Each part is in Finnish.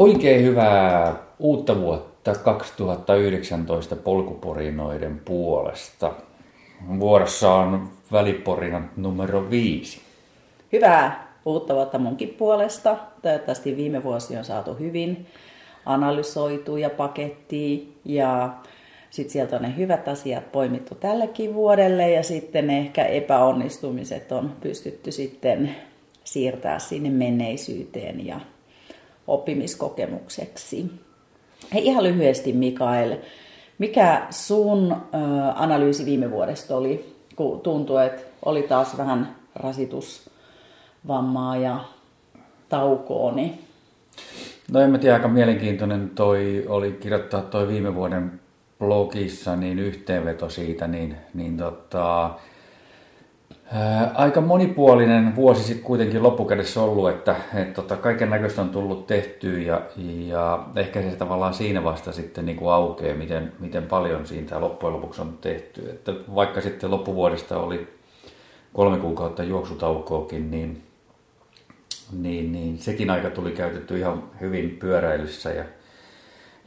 Oikein hyvää uutta vuotta 2019 polkuporinoiden puolesta. Vuorossa on väliporina numero viisi. Hyvää uutta vuotta munkin puolesta. Toivottavasti viime vuosi on saatu hyvin analysoitu ja pakettiin ja sitten sieltä on ne hyvät asiat poimittu tällekin vuodelle ja sitten ehkä epäonnistumiset on pystytty sitten siirtää sinne menneisyyteen ja oppimiskokemukseksi. Hei ihan lyhyesti Mikael, mikä sun analyysi viime vuodesta oli, kun tuntui, että oli taas vähän rasitusvammaa ja taukoa, niin No en mä tiedä, aika mielenkiintoinen toi oli kirjoittaa toi viime vuoden blogissa niin yhteenveto siitä, niin, niin tota, aika monipuolinen vuosi sitten kuitenkin loppukädessä ollut, että et tota, kaiken näköistä on tullut tehtyä ja, ja ehkä se tavallaan siinä vasta sitten niin kuin aukeaa, miten, miten paljon siitä loppujen lopuksi on tehty. Että vaikka sitten loppuvuodesta oli kolme kuukautta juoksutaukoakin, niin, niin, niin sekin aika tuli käytetty ihan hyvin pyöräilyssä ja,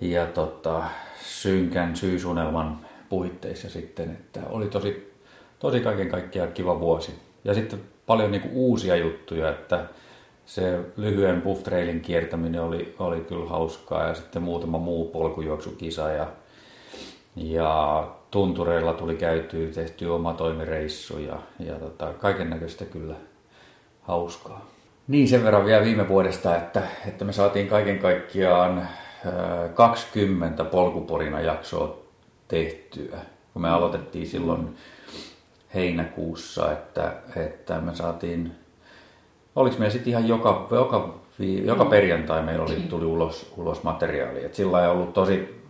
ja tota, synkän syysunelman puitteissa sitten, että oli tosi, tosi kaiken kaikkiaan kiva vuosi. Ja sitten paljon niin kuin uusia juttuja, että se lyhyen buff trailin kiertäminen oli, oli kyllä hauskaa ja sitten muutama muu polkujuoksukisa ja, ja tuntureilla tuli käytyä, tehty oma toimireissu ja, ja tota, kaiken näköistä kyllä hauskaa. Niin sen verran vielä viime vuodesta, että, että me saatiin kaiken kaikkiaan 20 polkuporina jaksoa tehtyä, kun me aloitettiin silloin heinäkuussa, että, että me saatiin, oliko meillä sitten ihan joka, joka, joka perjantai meillä oli, tuli ulos, ulos materiaalia. Et sillä on ollut tosi,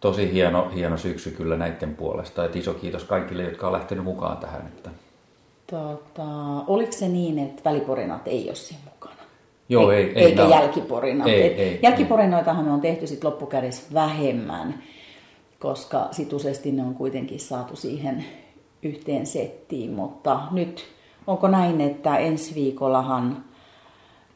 tosi hieno, hieno syksy kyllä näiden puolesta. Et iso kiitos kaikille, jotka on lähtenyt mukaan tähän. Että... Tota, oliko se niin, että väliporinat ei ole siinä mukana? Joo, ei, ei, Eikä no, jälkiporina. ei, Et ei, jälkiporinoitahan me on tehty sit loppukädessä vähemmän, koska situisesti ne on kuitenkin saatu siihen yhteen settiin. Mutta nyt onko näin, että ensi viikollahan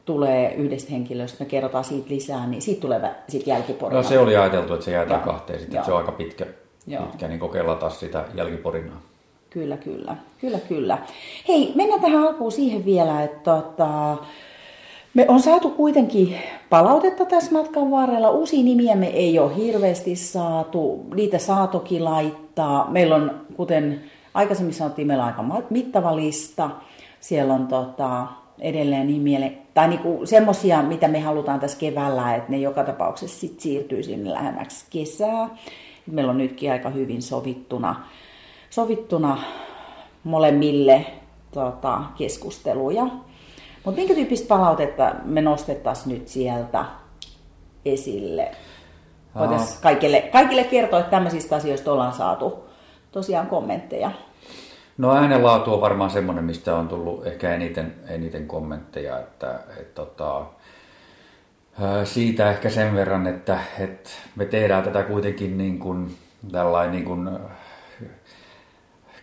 tulee yhdestä henkilöstä, me kerrotaan siitä lisää, niin siitä tulee vä- sit jälkiporina. No se oli ajateltu, että se jää Joo. kahteen, sitten Joo. että se on aika pitkä, Joo. pitkä niin kokeillaan taas sitä jälkiporinaa. Kyllä, kyllä. Kyllä, kyllä. Hei, mennään tähän alkuun siihen vielä, että tota, me on saatu kuitenkin palautetta tässä matkan varrella. Uusia nimiä me ei ole hirveästi saatu. Niitä saa toki laittaa. Meillä on, kuten aikaisemmin sanottiin, meillä on aika mittava lista. Siellä on tota, edelleen nimiä, tai niinku semmosia, mitä me halutaan tässä keväällä, että ne joka tapauksessa sit siirtyy sinne lähemmäksi kesää. Meillä on nytkin aika hyvin sovittuna sovittuna molemmille tota, keskusteluja. Mutta minkä tyyppistä palautetta me nostettaisiin nyt sieltä esille? Voitaisiin kaikille, kaikille kertoa, että tämmöisistä asioista ollaan saatu tosiaan kommentteja. No äänenlaatu on varmaan semmoinen, mistä on tullut ehkä eniten, eniten kommentteja, että et, tota, siitä ehkä sen verran, että et me tehdään tätä kuitenkin niin kuin, tällainen niin kuin,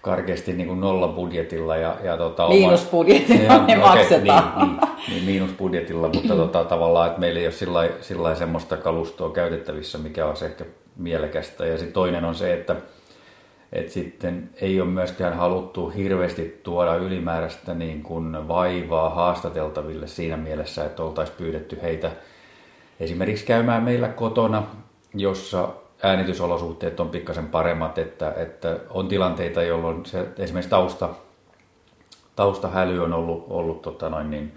karkeasti niin kuin nollabudjetilla ja, ja tota, oma- Miinusbudjetilla Joo, ne okei, maksetaan. Niin, niin, niin miinusbudjetilla, mutta tota, tavallaan, että meillä ei ole sillä lailla semmoista kalustoa käytettävissä, mikä olisi ehkä mielekästä. Ja sitten toinen on se, että et sitten ei ole myöskään haluttu hirveästi tuoda ylimääräistä niin kuin vaivaa haastateltaville siinä mielessä, että oltaisiin pyydetty heitä esimerkiksi käymään meillä kotona, jossa äänitysolosuhteet on pikkasen paremmat, että, että on tilanteita, jolloin se, esimerkiksi tausta, taustahäly on ollut, ollut tota noin niin,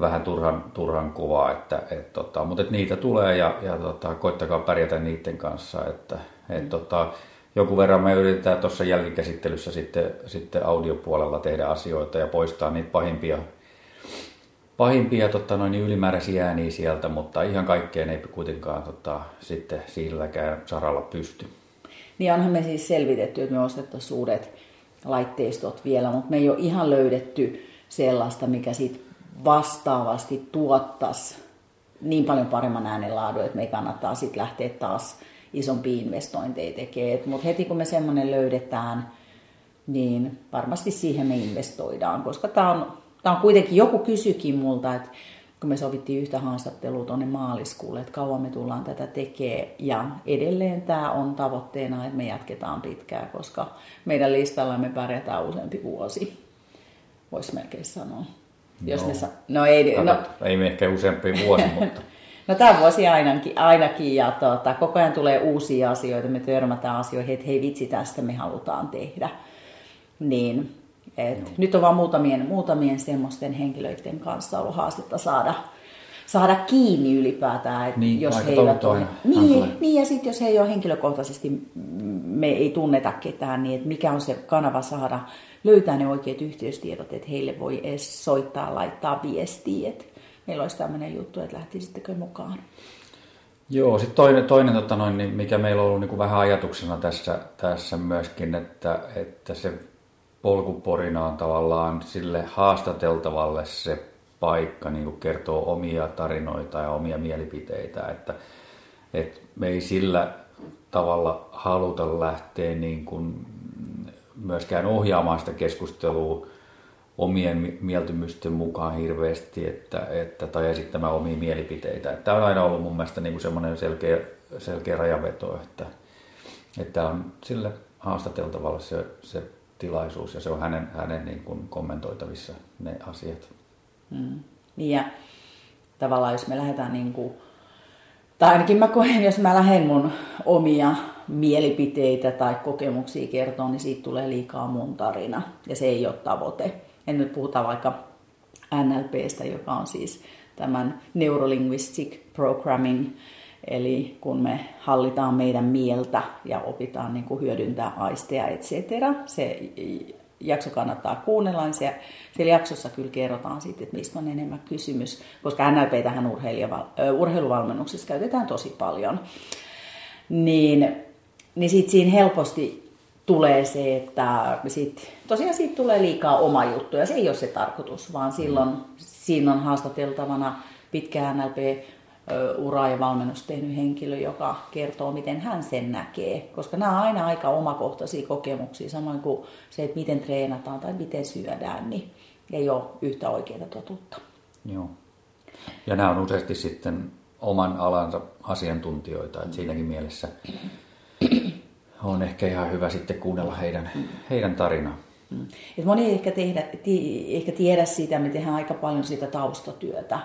vähän turhan, turhan kovaa, että, et, tota, mutta et niitä tulee ja, ja tota, koittakaa pärjätä niiden kanssa, että et, tota, jonkun verran me yritetään tuossa jälkikäsittelyssä sitten, sitten audiopuolella tehdä asioita ja poistaa niitä pahimpia, pahimpia tota, noin, niin ylimääräisiä ääniä sieltä, mutta ihan kaikkeen ei kuitenkaan tota, sitten silläkään saralla pysty. Niin onhan me siis selvitetty, että me ostettaisiin uudet laitteistot vielä, mutta me ei ole ihan löydetty sellaista, mikä sit vastaavasti tuottaisi niin paljon paremman äänenlaadun, että me kannattaa sitten lähteä taas isompia investointeja tekemään. Mutta heti kun me semmoinen löydetään, niin varmasti siihen me investoidaan, koska tämä on, tää on kuitenkin, joku kysykin multa, että kun me sovittiin yhtä haastattelua tuonne maaliskuulle, että kauan me tullaan tätä tekemään. Ja edelleen tämä on tavoitteena, että me jatketaan pitkään, koska meidän listalla me pärjätään useampi vuosi, voisi melkein sanoa. Jos No. me sa- no ei, no, Ei me ehkä useampi vuosi, mutta No tämä vuosi ainakin, ainakin ja tota, koko ajan tulee uusia asioita, me törmätään asioihin, että hei vitsi tästä me halutaan tehdä. Niin, et nyt on vaan muutamien, muutamien semmoisten henkilöiden kanssa ollut haastetta saada, saada kiinni ylipäätään, että Niin, jos he eivät ole, niin, niin, ja sitten jos he ei ole henkilökohtaisesti, me ei tunneta ketään, niin että mikä on se kanava saada löytää ne oikeat yhteystiedot, että heille voi edes soittaa, laittaa viestiä, että meillä olisi tämmöinen juttu, että lähtisittekö mukaan. Joo, sitten toinen, toinen tota noin, niin mikä meillä on ollut niin kuin vähän ajatuksena tässä, tässä myöskin, että, että se polkuporina on tavallaan sille haastateltavalle se paikka niin kuin kertoo omia tarinoita ja omia mielipiteitä, että, että me ei sillä tavalla haluta lähteä niin kuin myöskään ohjaamaan sitä keskustelua omien mi- mieltymysten mukaan hirveästi että, että, tai esittämään omia mielipiteitä. Tämä on aina ollut mun mielestä niin kuin semmoinen selkeä, selkeä rajaveto, että, että on sille haastateltavalle se, se tilaisuus ja se on hänen, hänen niin kuin kommentoitavissa ne asiat. Mm. Niin ja tavallaan jos me lähdetään niin kuin, tai ainakin mä koen, jos mä lähden mun omia mielipiteitä tai kokemuksia kertoa, niin siitä tulee liikaa mun tarina. Ja se ei ole tavoite. En nyt puhuta vaikka NLPstä, joka on siis tämän Neurolinguistic Programming, eli kun me hallitaan meidän mieltä ja opitaan niin kuin hyödyntää aisteja, etc. Se jakso kannattaa kuunnella, niin siellä jaksossa kyllä kerrotaan sitten, että mistä on enemmän kysymys, koska NLP tähän urheiluvalmennuksessa käytetään tosi paljon. Niin, niin sitten siinä helposti tulee se, että sit, tosiaan siitä tulee liikaa oma juttu, ja se ei ole se tarkoitus, vaan silloin siinä on haastateltavana pitkä NLP uraa ja valmennus tehnyt henkilö, joka kertoo, miten hän sen näkee. Koska nämä on aina aika omakohtaisia kokemuksia, samoin kuin se, että miten treenataan tai miten syödään, niin ei ole yhtä oikeaa totuutta. Joo. Ja nämä on useasti sitten oman alansa asiantuntijoita, että siinäkin mielessä on ehkä ihan hyvä sitten kuunnella heidän, heidän tarinaa. Et moni ei ehkä, tehdä, ti, ehkä tiedä sitä, me tehdään aika paljon sitä taustatyötä,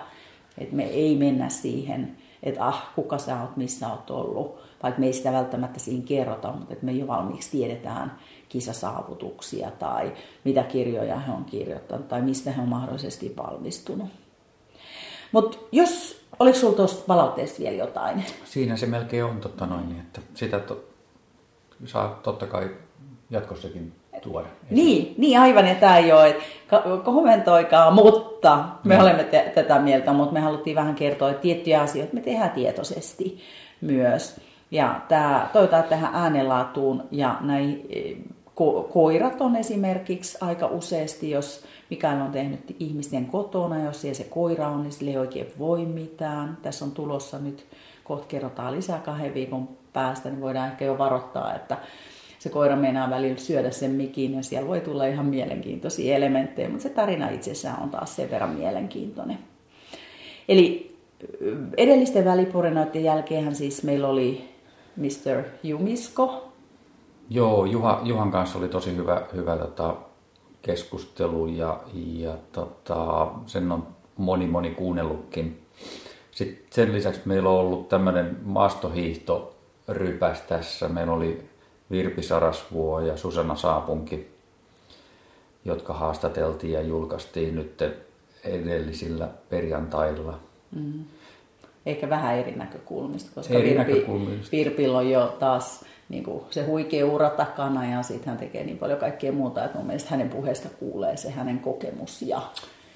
että me ei mennä siihen, että ah, kuka sä oot, missä oot ollut, vaikka me ei sitä välttämättä siinä kerrota, mutta että me jo valmiiksi tiedetään kisasaavutuksia tai mitä kirjoja he on kirjoittanut tai mistä he on mahdollisesti valmistunut. Mutta jos, oliko sinulla tuosta palautteesta vielä jotain? Siinä se melkein on totta noin, niin että sitä to, saa totta kai jatkossakin tuoda. Niin, niin aivan, ja tämä ei ole, että kommentoikaa, mutta me no. olemme te- tätä mieltä, mutta me haluttiin vähän kertoa, että tiettyjä asioita me tehdään tietoisesti myös. Ja tämä, toivotaan tähän äänenlaatuun ja näin ko- koirat on esimerkiksi aika useasti, jos Mikael on tehnyt ihmisten kotona, jos siellä se koira on, niin sille ei oikein voi mitään. Tässä on tulossa nyt, kohta kerrotaan lisää kahden viikon päästä, niin voidaan ehkä jo varoittaa, että se koira meinaa välillä syödä sen mikin ja siellä voi tulla ihan mielenkiintoisia elementtejä, mutta se tarina itsessään on taas sen verran mielenkiintoinen. Eli edellisten välipurinoiden jälkeenhän siis meillä oli Mr. Jumisko. Joo, Juha, Juhan kanssa oli tosi hyvä, hyvä tota, keskustelu ja, ja tota, sen on moni moni kuunnellutkin. Sitten sen lisäksi meillä on ollut tämmöinen maastohiihtorypäs tässä. Meillä oli Virpi Sarasvuo ja Susanna Saapunki, jotka haastateltiin ja julkaistiin nyt edellisillä perjantailla. Mm. Ehkä vähän eri näkökulmista, koska eri Virpi, näkökulmista. Virpillä on jo taas niin kuin se huikea ura takana ja sitten hän tekee niin paljon kaikkea muuta, että mun mielestä hänen puheesta kuulee se hänen kokemus ja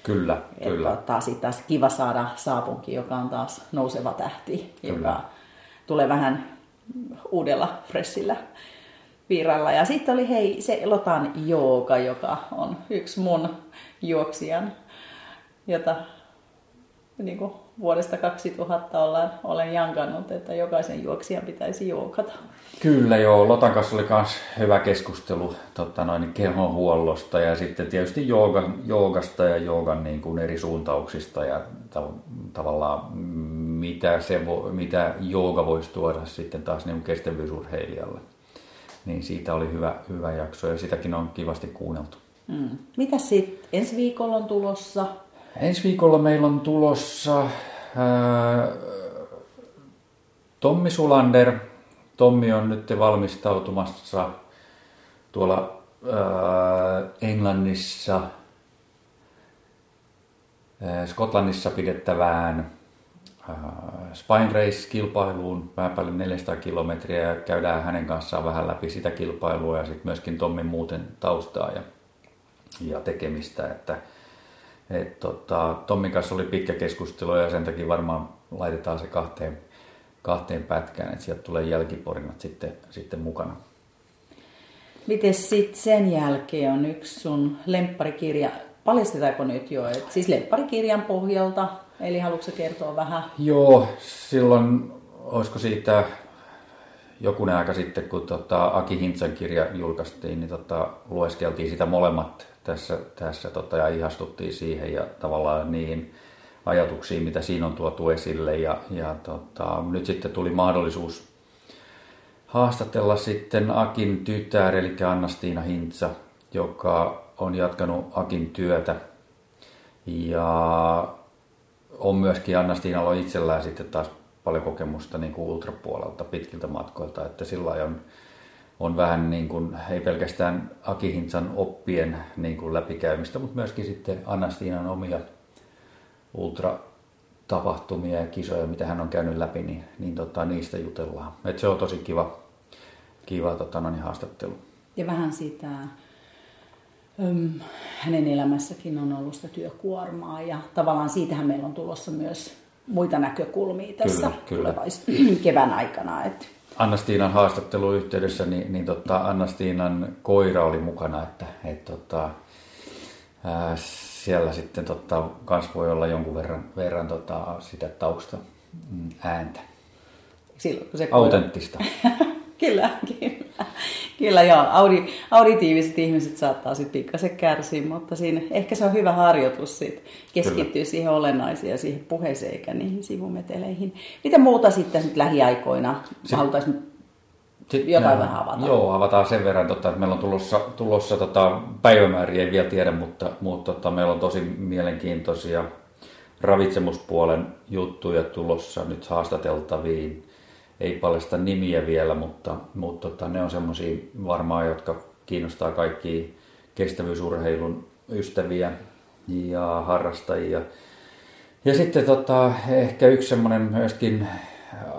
Kyllä, että kyllä. Taas, taas kiva saada Saapunki, joka on taas nouseva tähti, Kyllä. joka tulee vähän uudella fressillä virralla. Ja sitten oli hei, se Lotan Jooga, joka on yksi mun juoksijan, jota niin kuin vuodesta 2000 ollaan, olen jankannut, että jokaisen juoksijan pitäisi juokata. Kyllä joo, Lotan kanssa oli myös hyvä keskustelu tota noin, kehonhuollosta ja sitten tietysti joogan, joogasta ja joogan niin kuin eri suuntauksista ja tav- tavallaan mitä, se vo, mitä jooga voisi tuoda sitten taas niin kestävyysurheilijalle. Niin siitä oli hyvä, hyvä jakso ja sitäkin on kivasti kuunneltu. Mm. Mitä sitten ensi viikolla on tulossa? Ensi viikolla meillä on tulossa ää, Tommi Sulander. Tommi on nyt valmistautumassa tuolla ää, Englannissa, ää, Skotlannissa pidettävään Spine Race-kilpailuun vähän paljon 400 kilometriä ja käydään hänen kanssaan vähän läpi sitä kilpailua ja sitten myöskin Tommin muuten taustaa ja, ja tekemistä. Että, et, tota, Tommin kanssa oli pitkä keskustelu ja sen takia varmaan laitetaan se kahteen, kahteen pätkään, että sieltä tulee jälkiporinat sitten, sitten mukana. Miten sitten sen jälkeen on yksi sun lempparikirja, paljastetaanko nyt jo, että siis lempparikirjan pohjalta Eli haluatko kertoa vähän? Joo, silloin, olisiko siitä jokunen aika sitten, kun tota Aki Hintsan kirja julkaistiin, niin tota, lueskeltiin sitä molemmat tässä, tässä tota, ja ihastuttiin siihen ja tavallaan niihin ajatuksiin, mitä siinä on tuotu esille. Ja, ja tota, nyt sitten tuli mahdollisuus haastatella sitten Akin tytär, eli Anna-Stiina Hintsa, joka on jatkanut Akin työtä. Ja on myöskin Anna Stiinalla itsellään sitten taas paljon kokemusta niin kuin ultrapuolelta pitkiltä matkoilta, että sillä on, on vähän niin kuin, ei pelkästään Aki Hintsan oppien niin kuin läpikäymistä, mutta myöskin sitten Anna Stiinan omia ultra tapahtumia ja kisoja, mitä hän on käynyt läpi, niin, niin tota, niistä jutellaan. Et se on tosi kiva, kiva tota, no, niin haastattelu. Ja vähän sitä Öm, hänen elämässäkin on ollut sitä työkuormaa ja tavallaan siitähän meillä on tulossa myös muita näkökulmia tässä kyllä, kyllä. kevään aikana. Että Anna-Stiinan haastattelun yhteydessä, niin, niin tota, Anna-Stiinan koira oli mukana, että et, tota, ää, siellä sitten tota, kans voi olla jonkun verran, verran tota, sitä tausta mm, ääntä. Silloin, se Autenttista. kyllä, kyllä. Kyllä joo, audi, auditiiviset ihmiset saattaa sitten pikkasen kärsiä, mutta siinä ehkä se on hyvä harjoitus sit keskittyä kyllä. siihen olennaisiin ja siihen puheeseen eikä niihin sivumeteleihin. Mitä muuta sitten nyt lähiaikoina se, haluttaisiin sitten jotain vähän avata? Joo, avataan sen verran, tota, että meillä on tulossa, tulossa tota, päivämääriä, ei vielä tiedä, mutta, mutta tota, meillä on tosi mielenkiintoisia ravitsemuspuolen juttuja tulossa nyt haastateltaviin ei paljasta nimiä vielä, mutta, mutta tota, ne on semmoisia varmaan, jotka kiinnostaa kaikki kestävyysurheilun ystäviä ja harrastajia. Ja sitten tota, ehkä yksi semmoinen myöskin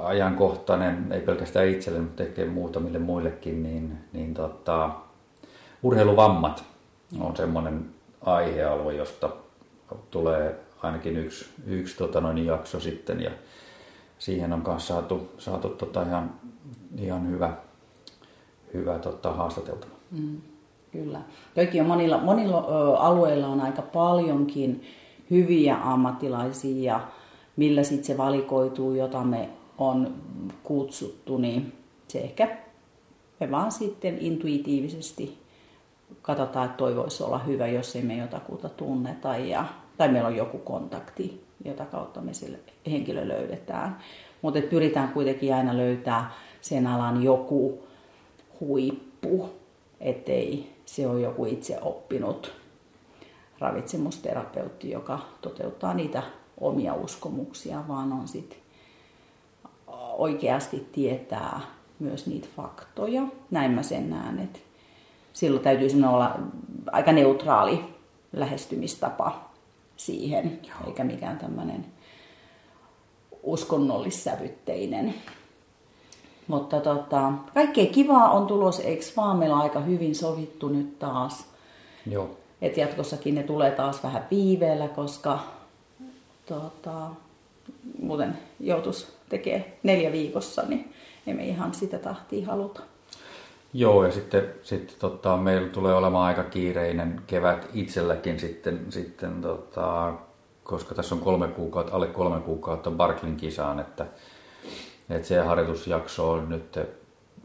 ajankohtainen, ei pelkästään itselle, mutta ehkä muutamille muillekin, niin, niin tota, urheiluvammat on semmoinen aihealue, josta tulee ainakin yksi, yksi tota noin, jakso sitten. Ja siihen on myös saatu, saatu tota ihan, ihan hyvä, hyvä tota, haastateltava. Mm, kyllä. Toikin on monilla, monilla ö, alueilla on aika paljonkin hyviä ammattilaisia millä sitten se valikoituu, jota me on kutsuttu, niin se ehkä me vaan sitten intuitiivisesti katsotaan, että toi voisi olla hyvä, jos ei me jotakuta tunneta ja, tai meillä on joku kontakti jota kautta me sille henkilö löydetään. Mutta pyritään kuitenkin aina löytää sen alan joku huippu, ettei se ole joku itse oppinut ravitsemusterapeutti, joka toteuttaa niitä omia uskomuksia, vaan on sit oikeasti tietää myös niitä faktoja. Näin mä sen näen, että silloin täytyy olla aika neutraali lähestymistapa siihen, Joo. eikä mikään tämmöinen uskonnollissävytteinen. Mutta tota, kaikkea kivaa on tulos, eikö vaan? Meillä on aika hyvin sovittu nyt taas. Joo. Et jatkossakin ne tulee taas vähän viiveellä, koska tota, muuten joutus tekee neljä viikossa, niin emme ihan sitä tahtia haluta. Joo, ja sitten, sitten tota, meillä tulee olemaan aika kiireinen kevät itselläkin sitten, sitten tota, koska tässä on kolme kuukautta, alle kolme kuukautta Barklin kisaan, että, että se harjoitusjakso on nyt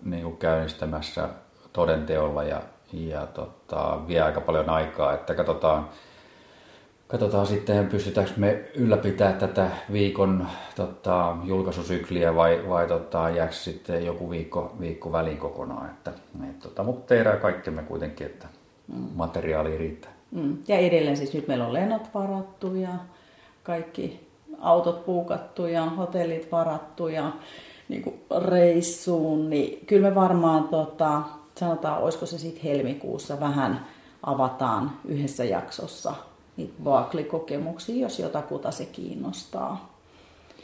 niin kuin käynnistämässä todenteolla ja, ja tota, vie aika paljon aikaa, että katsotaan, katsotaan sitten, pystytäänkö me ylläpitää tätä viikon tota, julkaisusykliä vai, vai tota, jääkö sitten joku viikko, viikko väliin kokonaan. Että, et, tota, mutta tehdään kaikkemme kuitenkin, että mm. materiaali riittää. Mm. Ja edelleen siis nyt meillä on lennot varattu ja kaikki autot puukattu ja hotellit varattu ja niin kuin reissuun, niin kyllä me varmaan tota, sanotaan, olisiko se sitten helmikuussa vähän avataan yhdessä jaksossa niitä Barkley-kokemuksia, jos jotakuta se kiinnostaa.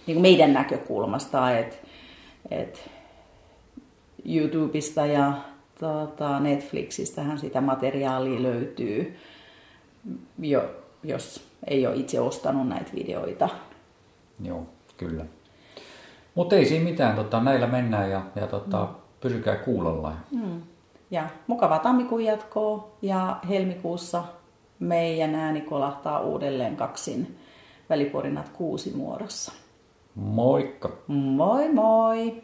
Niin kuin meidän näkökulmasta, että et YouTubesta ja tota, Netflixistähän sitä materiaalia löytyy, jo, jos ei ole itse ostanut näitä videoita. Joo, kyllä. Mutta ei siinä mitään, tota, näillä mennään ja, ja tota, mm. pysykää kuulolla. Mm. Ja mukavaa tammikuun jatkoa ja helmikuussa meidän ääni kolahtaa uudelleen kaksin väliporinat kuusi muodossa. Moikka! Moi moi!